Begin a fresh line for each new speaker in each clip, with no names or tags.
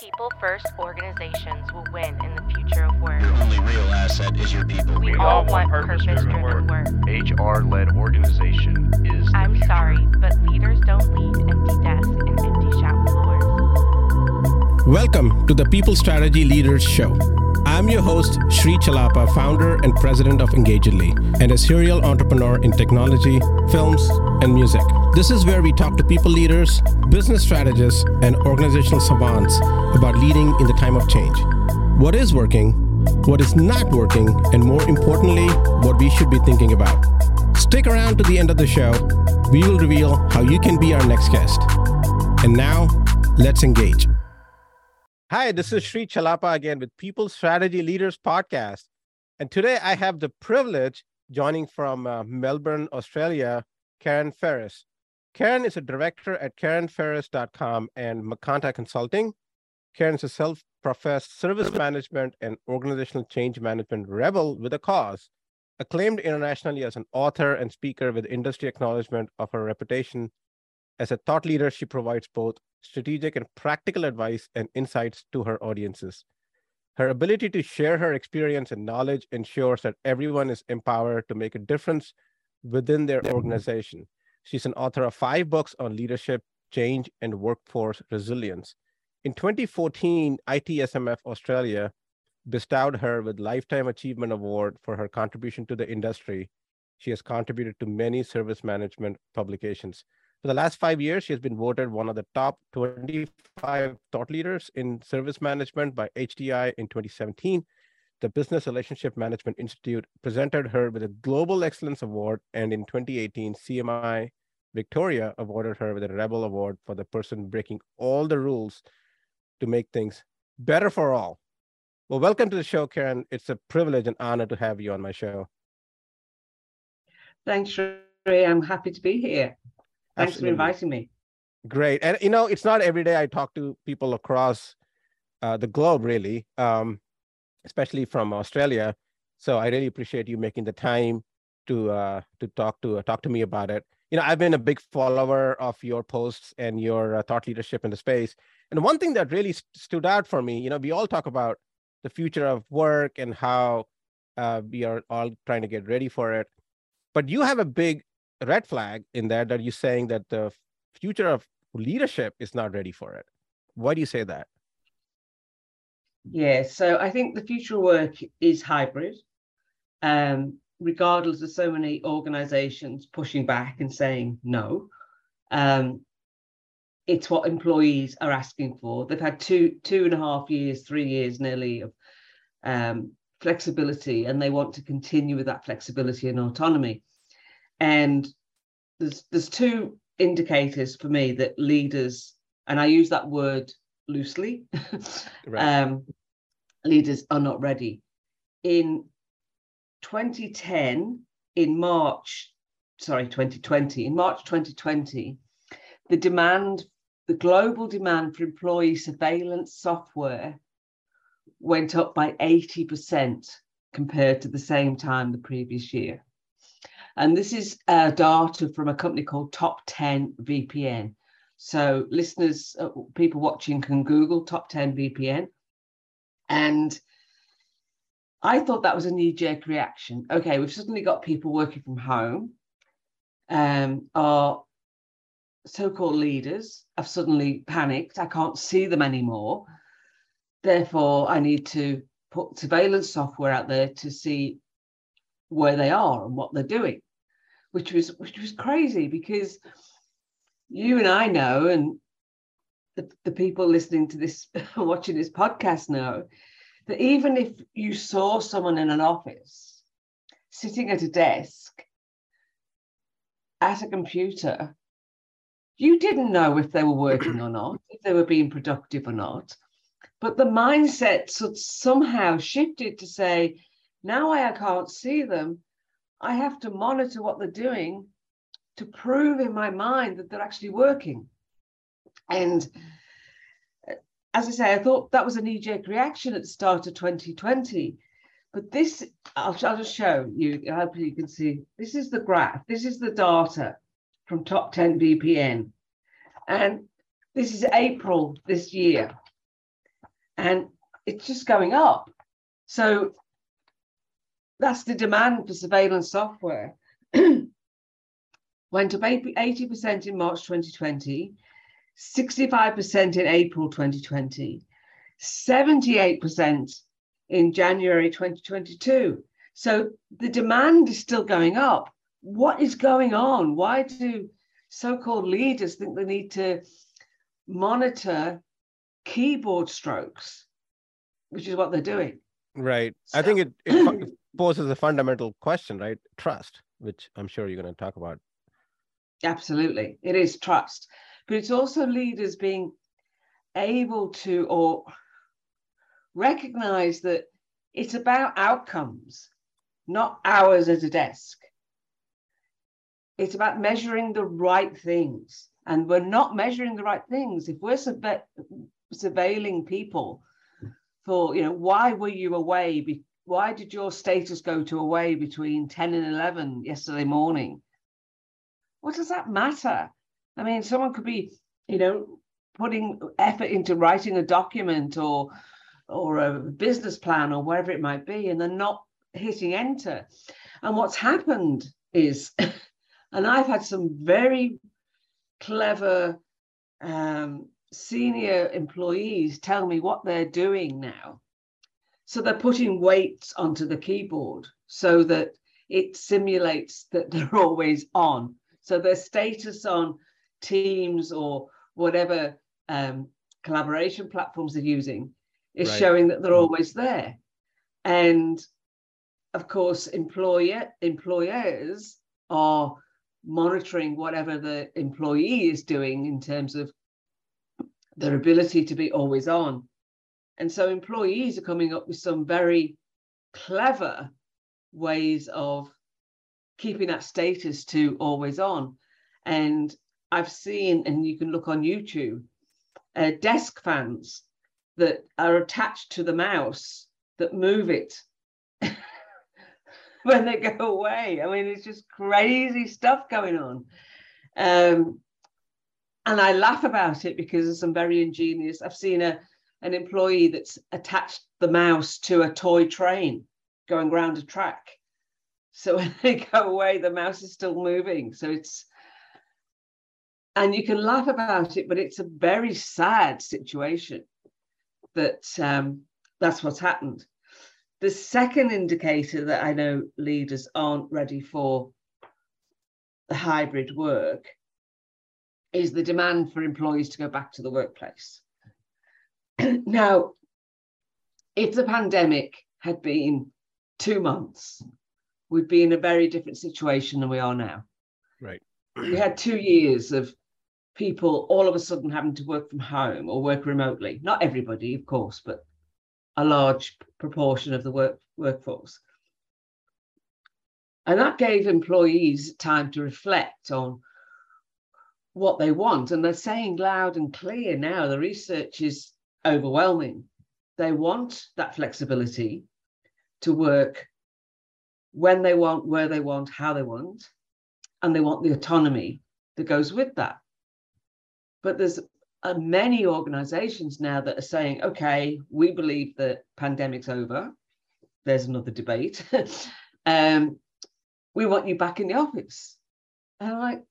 People first organizations will win in the future of work.
Your only real asset is your people.
We,
We
all
all
want
want
purpose-driven
purpose-driven
work.
HR led organization is. the
I'm
future.
sorry, but leaders don't lead empty desks and empty shop floors.
Welcome to the People Strategy Leaders Show. I'm your host, Sri Chellappa, founder and president of Engagedly, and a serial entrepreneur in technology, films, and music. This is where we talk to people leaders, business strategists, and organizational savants about leading in the time of change. What is working, what is not working, and more importantly, what we should be thinking about. Stick around to the end of the show. We will reveal how you can be our next guest. And now, let's engage. Hi, this is Sri Chellappa again with People Strategy Leaders Podcast. And today I have the privilege joining from uh, Melbourne, Australia, Karen Ferris. Karen is a director at KarenFerris.com and Macanta Consulting. Karen is a self professed service management and organizational change management rebel with a cause, acclaimed internationally as an author and speaker with industry acknowledgement of her reputation. As a thought leader, she provides both strategic and practical advice and insights to her audiences. Her ability to share her experience and knowledge ensures that everyone is empowered to make a difference within their organization. She's an author of five books on leadership, change, and workforce resilience. In 2014, ITSMF Australia bestowed her with Lifetime Achievement Award for her contribution to the industry. She has contributed to many service management publications. For the last five years, she has been voted one of the top 25 thought leaders in service management by HDI in 2017. The Business Relationship Management Institute presented her with a Global Excellence Award, and in 2018, CMI Victoria awarded her with a Rebel Award for the person breaking all the rules to make things better for all. Well, welcome to the show, Karen. It's a privilege and honor to have you on my show.
Thanks, Ray. I'm happy to be here. Thanks
Absolutely.
for inviting me.
Great. And you know, it's not every day I talk to people across uh, the globe, really, um, especially from Australia. So I really appreciate you making the time to uh, to talk to uh, talk to me about it. You know, I've been a big follower of your posts and your uh, thought leadership in the space. And one thing that really st- stood out for me, you know, we all talk about the future of work and how uh, we are all trying to get ready for it. But you have a big red flag in there that you're saying that the future of leadership is not ready for it. Why do you say that?
Yeah, so I think the future of work is hybrid, um, regardless of so many organizations pushing back and saying no. Um, it's what employees are asking for. They've had two, two and a half years, three years nearly of um, flexibility, and they want to continue with that flexibility and autonomy. And there's there's two indicators for me that leaders, and I use that word loosely,
Right.
um, leaders are not ready. In 2010, in March, sorry, 2020, in March 2020, the demand, the global demand for employee surveillance software went up by 80% compared to the same time the previous year. And this is uh, data from a company called Top 10 VPN. So listeners, uh, people watching can Google Top 10 VPN. And I thought that was a knee jerk reaction. Okay, we've suddenly got people working from home. Um, our so called leaders have suddenly panicked. I can't see them anymore. Therefore, I need to put surveillance software out there to see where they are and what they're doing, which was which was crazy because you and I know, and the, the people listening to this, watching this podcast know, that even if you saw someone in an office sitting at a desk at a computer, you didn't know if they were working or not, if they were being productive or not. But the mindset sort of somehow shifted to say, now I can't see them. I have to monitor what they're doing to prove in my mind that they're actually working. And uh, as I say, I thought that was a knee jerk reaction at the start of 2020. But this, I'll, I'll just show you, hopefully you can see, this is the graph, this is the data from top 10 VPN. And this is April this year. and it's just going up. So that's the demand for surveillance software. Went up 80% in March 2020, 65% in April 2020, 78% in January 2022. So the demand is still going up. What is going on? Why do so called leaders think they need to monitor keyboard strokes, which is what they're doing?
Right. I think it, it poses a fundamental question, right? Trust, which I'm sure you're going to talk about.
Absolutely. It is trust. But it's also leaders being able to or recognize that it's about outcomes, not hours at a desk. It's about measuring the right things. And we're not measuring the right things. If we're surve- surveilling people for, you know, why were you away? Why did your status go to away between 10 and 11 yesterday morning? What does that matter? I mean, someone could be, you know, putting effort into writing a document or or a business plan or whatever it might be, and they're not hitting enter. And what's happened is, and I've had some very clever um, senior employees tell me what they're doing now. So they're putting weights onto the keyboard so that it simulates that they're always on. So their status on Teams or whatever um, collaboration platforms they're using is
Right.
showing that they're always there. And of course, employer employers are monitoring whatever the employee is doing in terms of their ability to be always on. And so employees are coming up with some very clever ways of keeping that status to always on. And I've seen, and you can look on YouTube, uh, desk fans that are attached to the mouse that move it when they go away. I mean, it's just crazy stuff going on. Um, and I laugh about it because there's some very ingenious. I've seen a an employee that's attached the mouse to a toy train going round a track. So when they go away, the mouse is still moving. So it's and you can laugh about it, but it's a very sad situation that um, that's what's happened. The second indicator that I know leaders aren't ready for the hybrid work is the demand for employees to go back to the workplace. now, if the pandemic had been two months, we'd be in a very different situation than we are now.
Right.
We had two years of people all of a sudden having to work from home or work remotely. Not everybody, of course, but a large proportion of the work, workforce. And that gave employees time to reflect on what they want. And they're saying loud and clear now, the research is overwhelming. They want that flexibility to work when they want, where they want, how they want, and they want the autonomy that goes with that. But there's uh, many organizations now that are saying, okay, we believe that pandemic's over. There's another debate. um, we want you back in the office. And I'm like,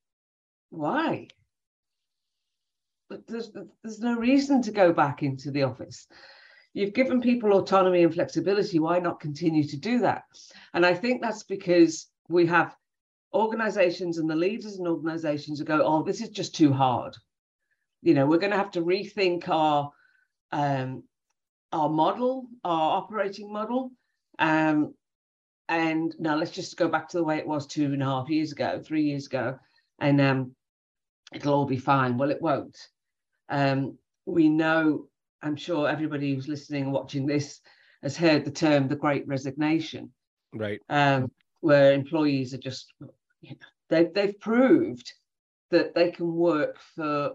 why? There's, there's no reason to go back into the office. You've given people autonomy and flexibility. Why not continue to do that? And I think that's because we have organizations and the leaders in organizations who go, oh, this is just too hard. You know, we're going to have to rethink our um, our model, our operating model. Um, and now let's just go back to the way it was two and a half years ago, three years ago, and um, it'll all be fine. Well, it won't. Um, we know, I'm sure everybody who's listening and watching this has heard the term the great resignation,
Right.
um, where employees are just, they, they've proved that they can work for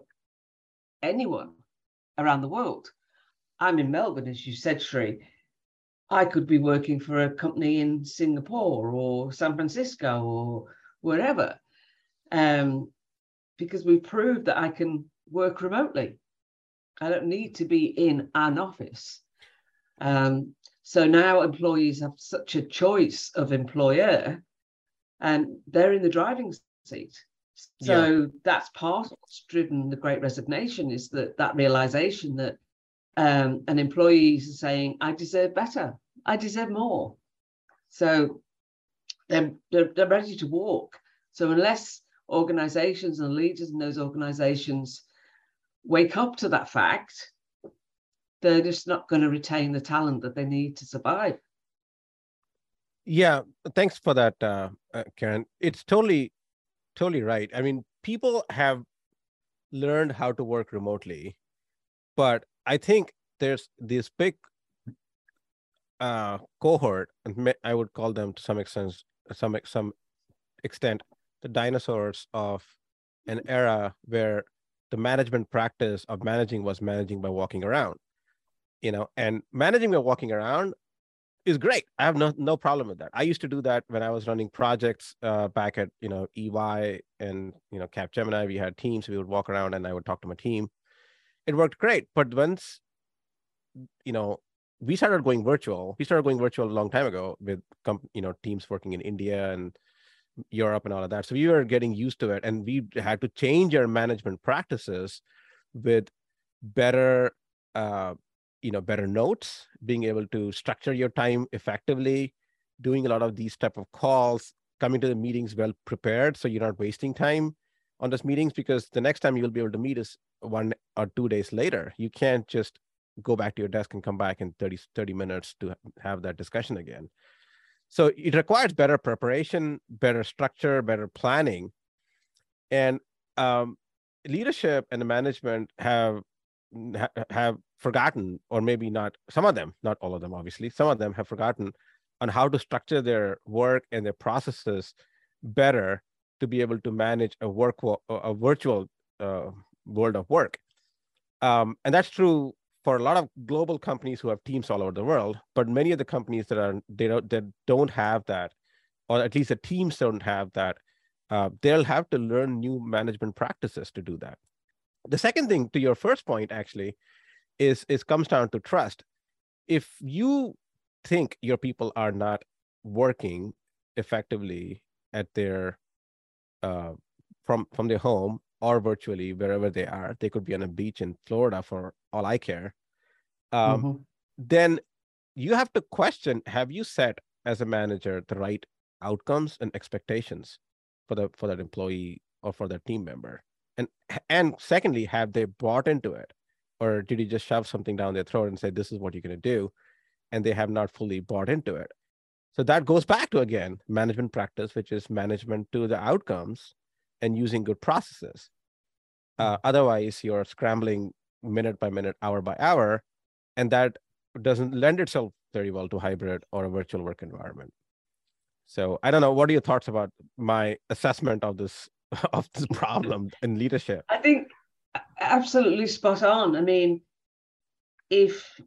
anyone around the world. I'm in Melbourne, as you said, Sri. I could be working for a company in Singapore or San Francisco or wherever, um, because we've proved that I can work remotely. I don't need to be in an office. Um, so now employees have such a choice of employer and they're in the driving seat. So that's part of what's driven the great resignation is that that realization that um, an employee is saying, I deserve better, I deserve more. So they're, they're, they're ready to walk. So unless organizations and leaders in those organizations wake up to that fact, they're just not going to retain the talent that they need to survive.
Yeah, thanks for that, uh, uh, Karen. It's totally, totally right. I mean, people have learned how to work remotely, but I think there's this big uh, cohort, and I would call them to some extent, some some extent, the dinosaurs of an era where the management practice of managing was managing by walking around you know and managing by walking around is great. I have no no problem with that. I used to do that when i was running projects uh, back at you know ey and you know capgemini. We had teams we would walk around and i would talk to my team. It worked great but once you know we started going virtual. We started going virtual a long time ago with you know teams working in india and europe and all of that. So we were getting used to it and we had to change our management practices with better uh, you know better notes being able to structure your time effectively doing a lot of these type of calls coming to the meetings well prepared so you're not wasting time on those meetings because the next time you'll be able to meet is one or two days later. You can't just go back to your desk and come back in 30 30 minutes to have that discussion again so it requires better preparation better structure better planning and um, leadership and the management have have forgotten, or maybe not, some of them, not all of them, obviously, some of them have forgotten on how to structure their work and their processes better to be able to manage a work a virtual uh, world of work. Um, and that's true for a lot of global companies who have teams all over the world. But many of the companies that are they don't that don't have that, or at least the teams don't have that, uh, they'll have to learn new management practices to do that. The second thing to your first point actually is is comes down to trust. If you think your people are not working effectively at their uh, from from their home or virtually wherever they are, they could be on a beach in Florida for all I care. Um, mm-hmm. Then you have to question: Have you set as a manager the right outcomes and expectations for the for that employee or for that team member? And and secondly, have they bought into it? or did he just shove something down their throat and say this is what you're going to do and they have not fully bought into it so that goes back to again management practice which is management to the outcomes and using good processes uh, mm-hmm. otherwise you're scrambling minute by minute hour by hour and that doesn't lend itself very well to hybrid or a virtual work environment so i don't know what are your thoughts about my assessment of this of this problem in leadership
i think absolutely spot on. I mean, if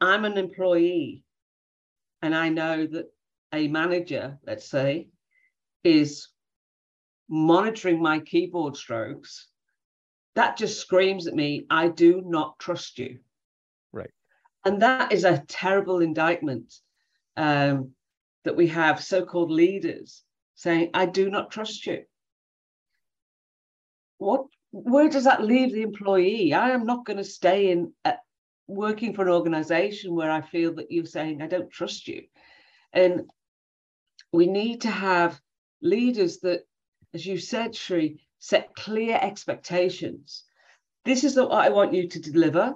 I'm an employee and I know that a manager, let's say, is monitoring my keyboard strokes, that just screams at me, I do not trust you.
Right.
And that is a terrible indictment um, that we have so called leaders saying, I do not trust you. What where does that leave the employee? I am not going to stay in uh, working for an organization where I feel that you're saying I don't trust you. And we need to have leaders that, as you said, Sri, set clear expectations. This is what I want you to deliver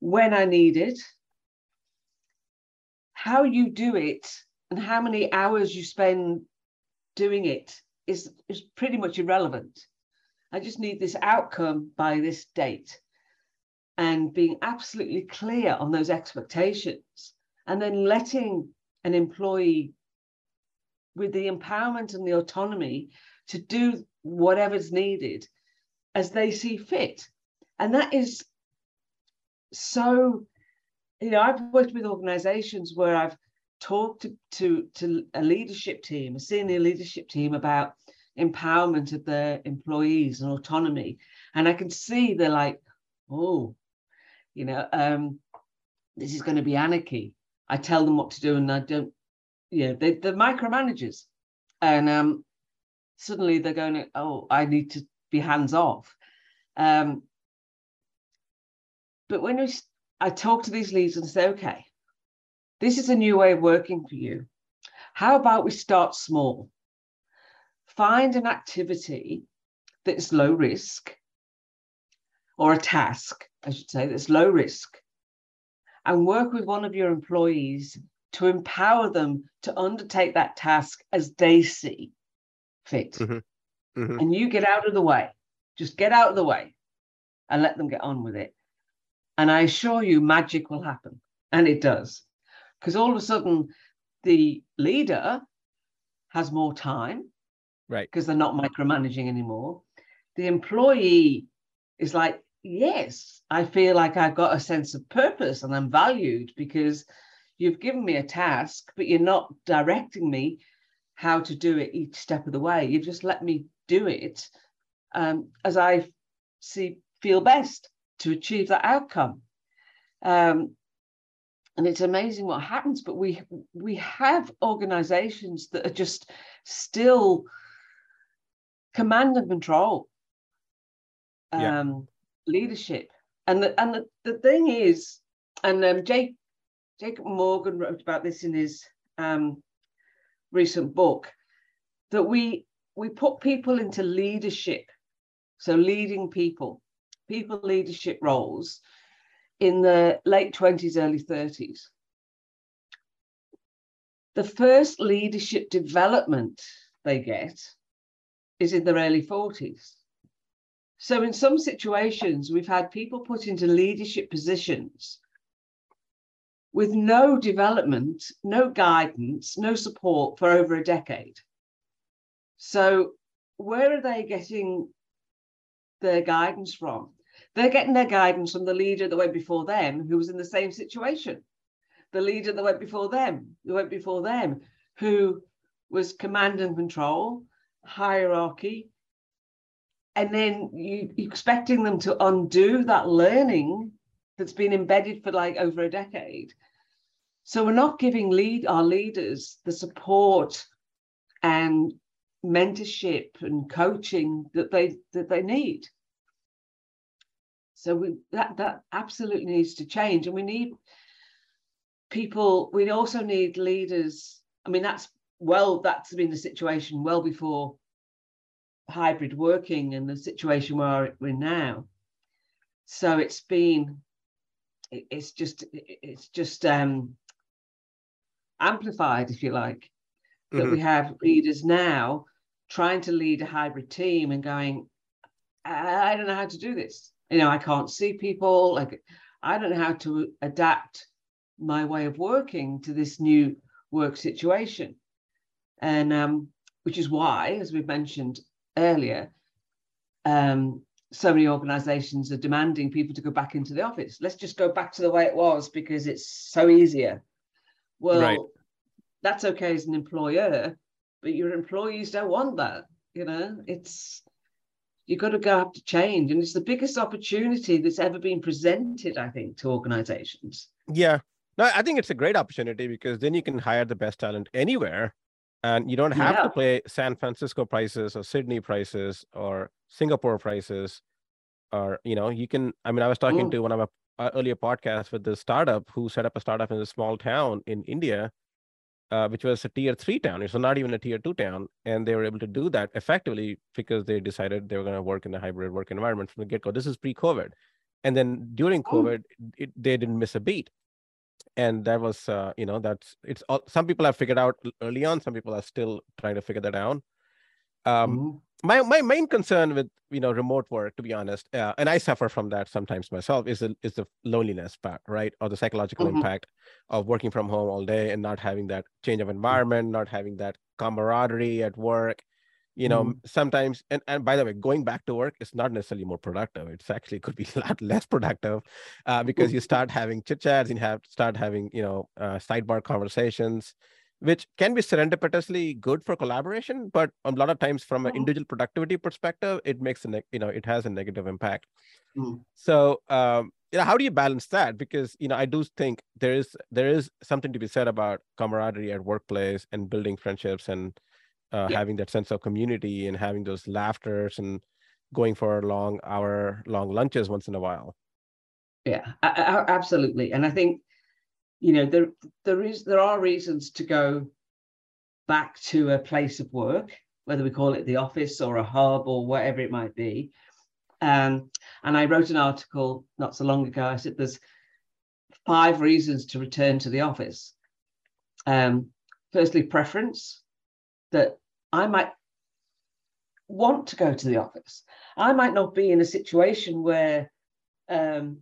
when I need it. How you do it and how many hours you spend doing it is, is pretty much irrelevant I just need this outcome by this date. And being absolutely clear on those expectations, and then letting an employee with the empowerment and the autonomy to do whatever's needed as they see fit. And that is so, you know, I've worked with organizations where I've talked to, to, to a leadership team, a senior leadership team about empowerment of their employees and autonomy. And I can see they're like, oh, you know, um, this is going to be anarchy. I tell them what to do and I don't, you know, they, they're micromanagers. And um, suddenly they're going, oh, I need to be hands off. Um, but when we, I talk to these leaders and say, okay, this is a new way of working for you. How about we start small? Find an activity that's low risk, or a task, I should say, that's low risk, and work with one of your employees to empower them to undertake that task as they see fit.
Mhm. Mhm.
And you get out of the way. Just get out of the way and let them get on with it. And I assure you, magic will happen. And it does. Because all of a sudden, the leader has more time
Right.
because they're not micromanaging anymore. The employee is like, yes, I feel like I've got a sense of purpose and I'm valued because you've given me a task, but you're not directing me how to do it each step of the way. You've just let me do it um, as I see feel best to achieve that outcome. Um, and it's amazing what happens, but we we have organizations that are just still command and control
Yeah.
um, leadership. And the, and the, the thing is, and um, Jake, Jacob Morgan wrote about this in his um, recent book, that we we put people into leadership, so leading people, people leadership roles in the late 20s, early 30s. The first leadership development they get is in their early 40s. So, in some situations, we've had people put into leadership positions with no development, no guidance, no support for over a decade. So, where are they getting their guidance from? They're getting their guidance from the leader that went before them, who was in the same situation. The leader that went before them, who went before them, who was command and control, hierarchy, and then you expecting them to undo that learning that's been embedded for like over a decade. So we're not giving lead our leaders the support and mentorship and coaching that they that they need. So we, that that absolutely needs to change, and we need people. We also need leaders. I mean, that's well, that's been the situation well before hybrid working and the situation where we're now. So it's been, it's just, it's just um, amplified, if you like, that we have leaders now trying to lead a hybrid team and going, I, I don't know how to do this. You know, I can't see people. Like, I don't know how to adapt my way of working to this new work situation. And um, which is why, as we've mentioned earlier, um, so many organizations are demanding people to go back into the office. Let's just go back to the way it was because it's so easier. Well,
Right.
that's okay as an employer, but your employees don't want that. You know, it's you've got to go have to change. And it's the biggest opportunity that's ever been presented, I think, to organizations.
Yeah. No, I think it's a great opportunity because then you can hire the best talent anywhere and you don't have
Yeah.
to pay San Francisco prices or Sydney prices or Singapore prices or you know, you can I mean I was talking
Mm.
to one of my earlier podcast with the startup who set up a startup in a small town in India uh, which was a tier three town. It's not even a tier two town. And they were able to do that effectively because they decided they were going to work in a hybrid work environment from the get go. This is pre COVID. And then during
Oh.
COVID, it, they didn't miss a beat. And that was, uh, you know, that's it's all, some people have figured out early on, some people are still trying to figure that out. Um,
Mhm.
my my main concern with you know remote work to be honest uh, and i suffer from that sometimes myself is the is the loneliness part right or the psychological
Mhm.
impact of working from home all day and not having that change of environment not having that camaraderie at work you know
Mhm.
sometimes and, and by the way going back to work is not necessarily more productive it's actually could be a lot less productive uh, because you start having chit chats and have start having you know uh, sidebar conversations which can be serendipitously good for collaboration, but a lot of times from an
Mhm.
individual productivity perspective, it makes a you know it has a negative impact.
Mm.
So um, you know, how do you balance that? Because you know, I do think there is there is something to be said about camaraderie at workplace and building friendships and uh,
Yeah.
having that sense of community and having those laughters and going for long hour long lunches once in a while.
Yeah, absolutely. And I think, you know, there there is there are reasons to go back to a place of work, whether we call it the office or a hub or whatever it might be. Um, and I wrote an article not so long ago. I said there's five reasons to return to the office. Um, firstly, preference that I might want to go to the office. I might not be in a situation where um,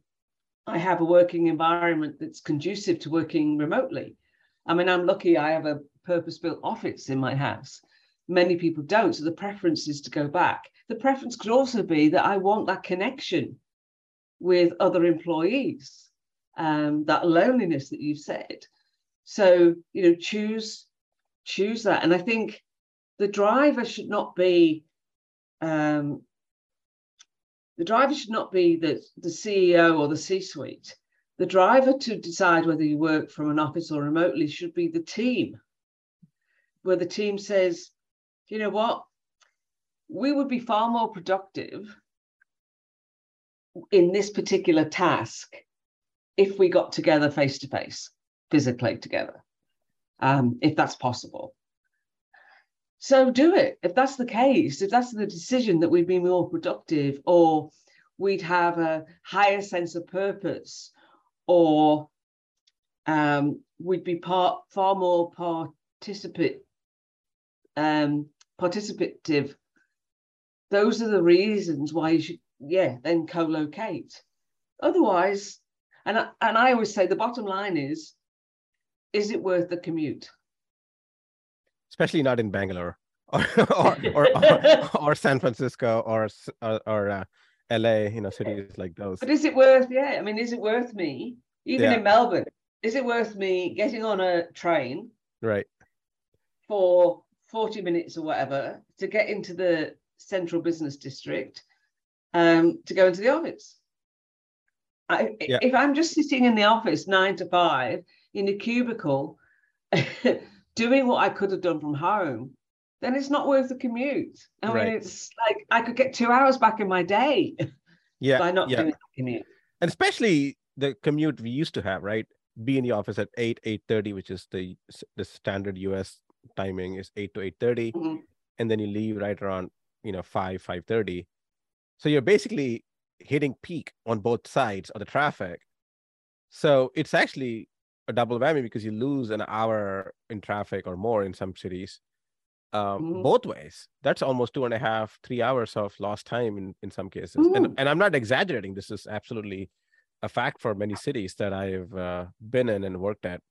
I have a working environment that's conducive to working remotely. I mean, I'm lucky I have a purpose built office in my house. Many people don't. So the preference is to go back. The preference could also be that I want that connection with other employees, um, that loneliness that you've said. So, you know, choose choose that. And I think the driver should not be um, the driver should not be the, the CEO or the C suite. The driver to decide whether you work from an office or remotely should be the team, where the team says, you know what, we would be far more productive in this particular task if we got together face to face, physically together, um, if that's possible. So do it. If that's the case, if that's the decision that we'd be more productive or we'd have a higher sense of purpose or um, we'd be part far more participate um, participative. Those are the reasons why you should, yeah, then co-locate. Otherwise, and I, and I always say the bottom line is, is it worth the commute?
Especially not in Bangalore or or, or, or, or San Francisco or or, uh, LA, you know, cities like those.
But is it worth? Yeah, I mean, is it worth me? Even
Yeah.
in Melbourne, is it worth me getting on a train
Right.
for forty minutes or whatever to get into the central business district um, to go into the office? I,
Yeah.
If I'm just sitting in the office nine to five in a cubicle, doing what I could have done from home, then it's not worth the commute. I
Right.
mean, it's like I could get two hours back in my day
Yeah.
by not
yeah.
doing the commute.
and especially the commute we used to have, right? Be in the office at eight, eight thirty, which is the the standard U.S. timing is eight to eight
Mhm.
and then you leave right around you know five, five thirty. So you're basically hitting peak on both sides of the traffic. So it's actually a double whammy because you lose an hour in traffic or more in some cities. Um,
Mhm.
both ways. That's almost two and a half, three hours of lost time in, in some cases. And,
Mhm.
and I'm not exaggerating. This is absolutely a fact for many cities that I've uh, been in and worked at.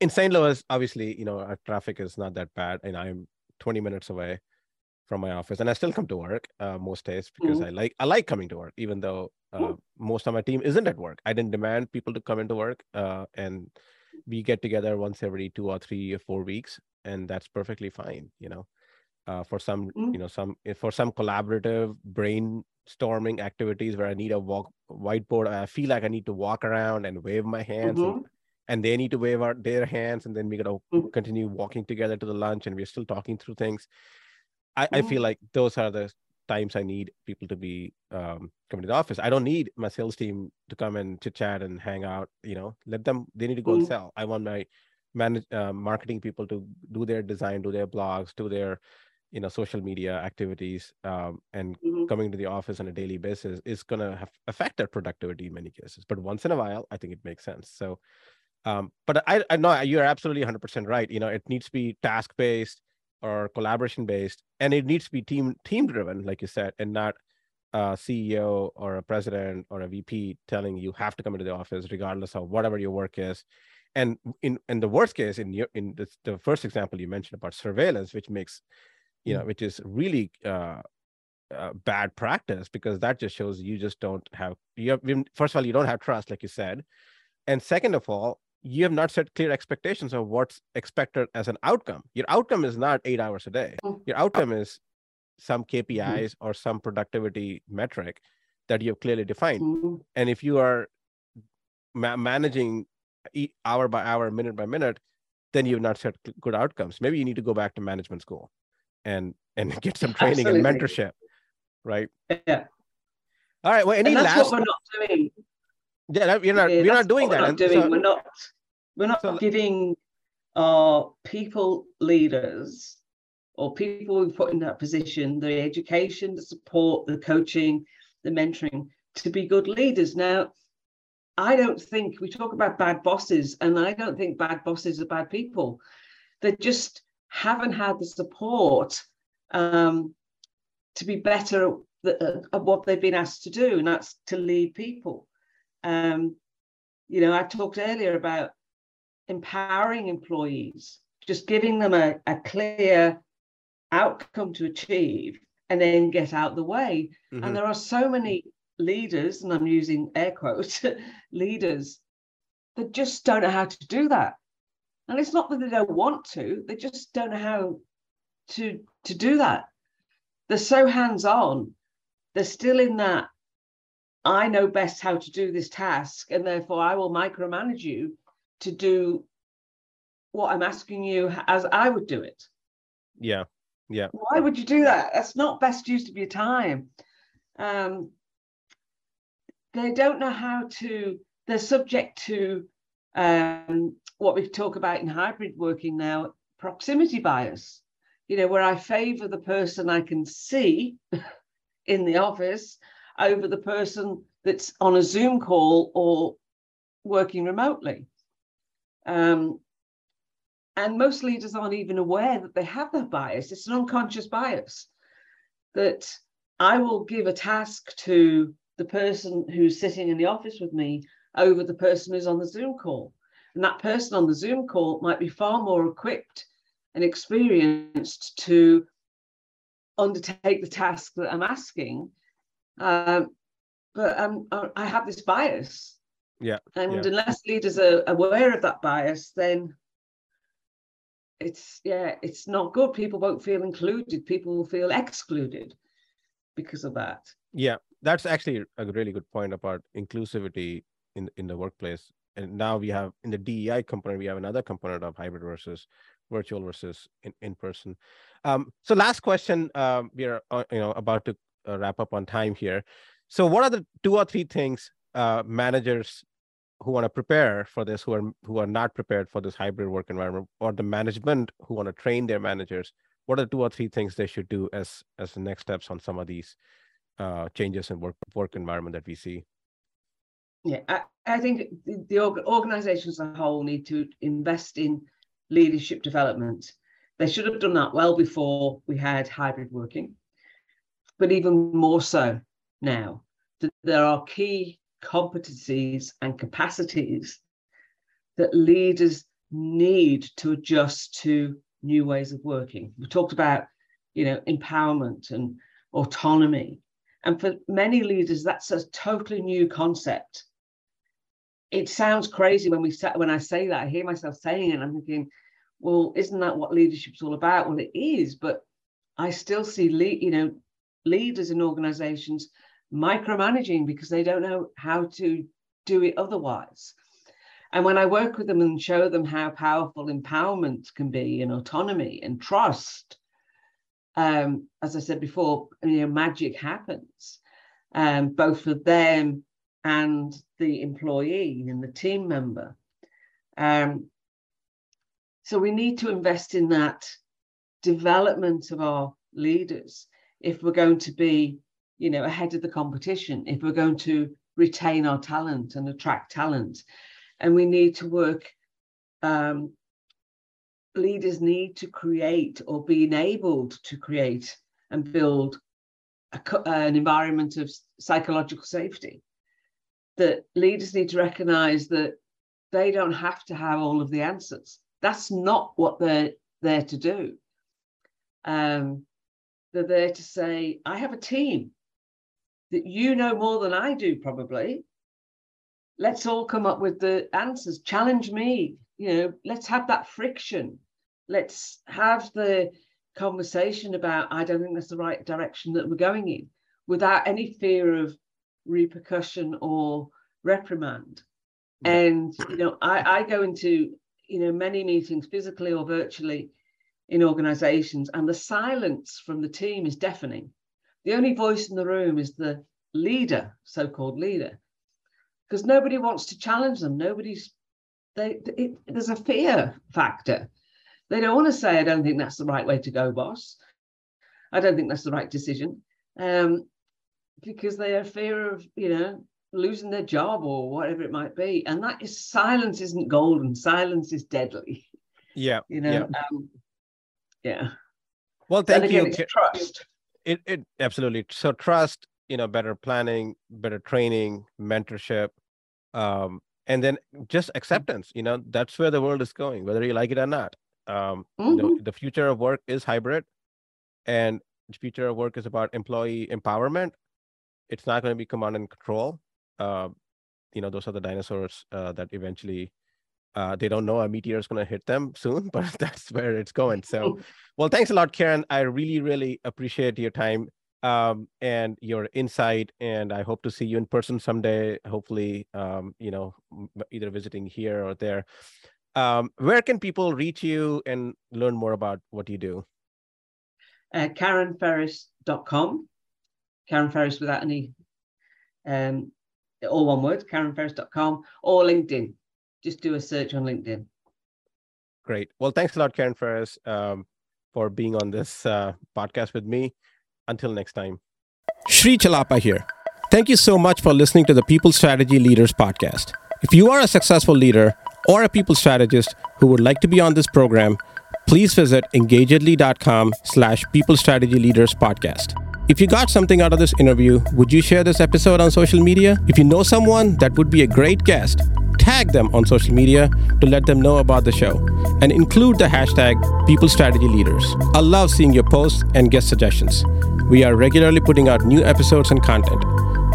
In St. Louis, obviously, you know, our traffic is not that bad, and I'm 20 minutes away from my office, and I still come to work uh, most days because
Mhm.
I like I like coming to work, even though uh, most of my team isn't at work. I didn't demand people to come into work, uh, and we get together once every two or three or four weeks, and that's perfectly fine. You know, uh, for some,
Mm.
you know, some for some collaborative brainstorming activities where I need a walk whiteboard, I feel like I need to walk around and wave my hands, and, and they need to wave out their hands, and then we're gonna
Mhm.
continue walking together to the lunch, and we're still talking through things. I, I
Mhm.
feel like those are the times I need people to be um, coming to the office. I don't need my sales team to come and chit chat and hang out. You know, let them. They need to go and
Mhm.
sell. I want my manage uh, marketing people to do their design, do their blogs, do their you know social media activities, um, and
Mhm.
coming to the office on a daily basis is going to affect their productivity in many cases. But once in a while, I think it makes sense. So, um, but I, I know you're absolutely 100% right. You know, it needs to be task based or collaboration based, and it needs to be team team driven, like you said, and not a CEO or a president or a VP telling you have to come into the office regardless of whatever your work is. And in in the worst case, in your in the, the first example you mentioned about surveillance, which makes you know, which is really uh, uh, bad practice because that just shows you just don't have you have first of all you don't have trust like you said and second of all you have not set clear expectations of what's expected as an outcome your outcome is not eight hours a day
Mm.
your outcome is some kpis or some productivity metric that you have clearly defined. And if you are ma- managing hour by hour, minute by minute, then you've not set good outcomes. Maybe you need to go back to management school and and get some training and mentorship, right?
Yeah.
All right. Well, any
and that's
last?
what we're not doing.
Yeah, we're not we're not doing that.
We're not
so-
we're not. We're not
so-
giving our people leaders or people we put in that position the education, the support, the coaching, the mentoring to be good leaders. Now, I don't think we talk about bad bosses, and I don't think bad bosses are bad people. They just haven't had the support um, to be better at, at what they've been asked to do, and that's to lead people. Um, you know, I talked earlier about empowering employees, just giving them a, a clear outcome to achieve and then get out the way.
Mhm.
And there are so many leaders, and I'm using air quotes, leaders that just don't know how to do that. And it's not that they don't want to, they just don't know how to, to do that. They're so hands on, they're still in that I know best how to do this task, and therefore I will micromanage you to do what I'm asking you as I would do it.
yeah. Yeah.
Why would you do that? That's not best use of your time. Um, they don't know how to, they're subject to um, what we talk about in hybrid working now proximity bias, you know, where I favor the person I can see in the office over the person that's on a Zoom call or working remotely. Um, and most leaders aren't even aware that they have that bias. It's an unconscious bias that I will give a task to the person who's sitting in the office with me over the person who's on the Zoom call. And that person on the Zoom call might be far more equipped and experienced to undertake the task that I'm asking. Um, but um, I I have this bias.
Yeah,
And
yeah.
unless leaders are aware of that bias, then it's yeah, it's not good. People won't feel included. People will feel excluded because of that.
Yeah, that's actually a really good point about inclusivity in in the workplace. And now we have in the DEI component, we have another component of hybrid versus virtual versus in, in person. Um, so last question, um, we are uh, you know about to uh, wrap up on time here. So what are the two or three things uh, managers who want to prepare for this, who are who are not prepared for this hybrid work environment, or the management who want to train their managers? What are the two or three things they should do as as the next steps on some of these uh, changes in work work environment that we see.
Yeah, I, I think the, the organizations as a whole need to invest in leadership development. They should have done that well before we had hybrid working, but even more so now. That there are key competencies and capacities that leaders need to adjust to new ways of working. We talked about, you know, empowerment and autonomy. And for many leaders, that's a totally new concept. It sounds crazy when we say, when I say that. I hear myself saying it. And I'm thinking, well, isn't that what leadership's all about? Well, it is, but I still see, le- you know, leaders in organizations micromanaging because they don't know how to do it otherwise. And when I work with them and show them how powerful empowerment can be and autonomy and trust, um, as I said before, you know, magic happens, um, both for them and the employee and the team member. Um, so we need to invest in that development of our leaders if we're going to be, you know, ahead of the competition, if we're going to retain our talent and attract talent. And we need to work um, leaders need to create or be enabled to create and build a, an environment of psychological safety. That leaders need to recognize that they don't have to have all of the answers. That's not what they're there to do. Um, they're there to say, I have a team that you know more than I do, probably. Let's all come up with the answers. Challenge me. You know, let's have that friction. Let's have the conversation about, I don't think that's the right direction that we're going in without any fear of repercussion or reprimand. And you know, I, I go into you know many meetings physically or virtually in organizations, and the silence from the team is deafening. The only voice in the room is the leader, so-called leader, because nobody wants to challenge them. Nobody's they it, there's a fear factor. They don't want to say, "I don't think that's the right way to go, boss." I don't think that's the right decision, um, because they have fear of you know losing their job or whatever it might be. And that is silence isn't golden. Silence is deadly.
Yeah.
You know.
Yeah.
Um, yeah.
Well, thank
again,
you.
trust.
It, it absolutely. So trust, you know, better planning, better training, mentorship, um, and then just acceptance. You know, that's where the world is going, whether you like it or not. Um, know,
Mhm.
the future of work is hybrid, and the future of work is about employee empowerment. It's not going to be command and control. Uh, you know, those are the dinosaurs uh, that eventually uh, they don't know a meteor is going to hit them soon, but that's where it's going. So, well, thanks a lot, Karen. I really, really appreciate your time um, and your insight, and I hope to see you in person someday. Hopefully, um, you know, either visiting here or there. Um, where can people reach you and learn more about what you do?
uh, KarenFerris.com. Karen Ferris without any, um, all one word, KarenFerris.com or LinkedIn. Just do a search on LinkedIn.
Great. Well, thanks a lot, Karen Ferris, um, for being on this uh, podcast with me. Until next time. Sri Chellappa here. Thank you so much for listening to the People Strategy Leaders podcast. If you are a successful leader or a people strategist who would like to be on this program, please visit engagedly.com slash people strategy leaders podcast. If you got something out of this interview, would you share this episode on social media? If you know someone that would be a great guest, tag them on social media to let them know about the show and include the hashtag People Strategy Leaders. I love seeing your posts and guest suggestions. We are regularly putting out new episodes and content.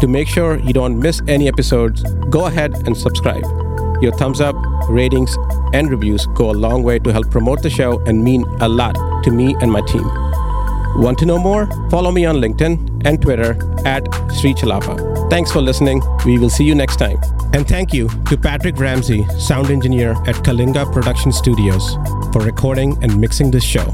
To make sure you don't miss any episodes, go ahead and subscribe. Your thumbs up, ratings, and reviews go a long way to help promote the show and mean a lot to me and my team. Want to know more? Follow me on LinkedIn and Twitter at Sri Chellappa. Thanks for listening. We will see you next time. And thank you to Patrick Ramsey, sound engineer at Kalinga Production Studios, for recording and mixing this show.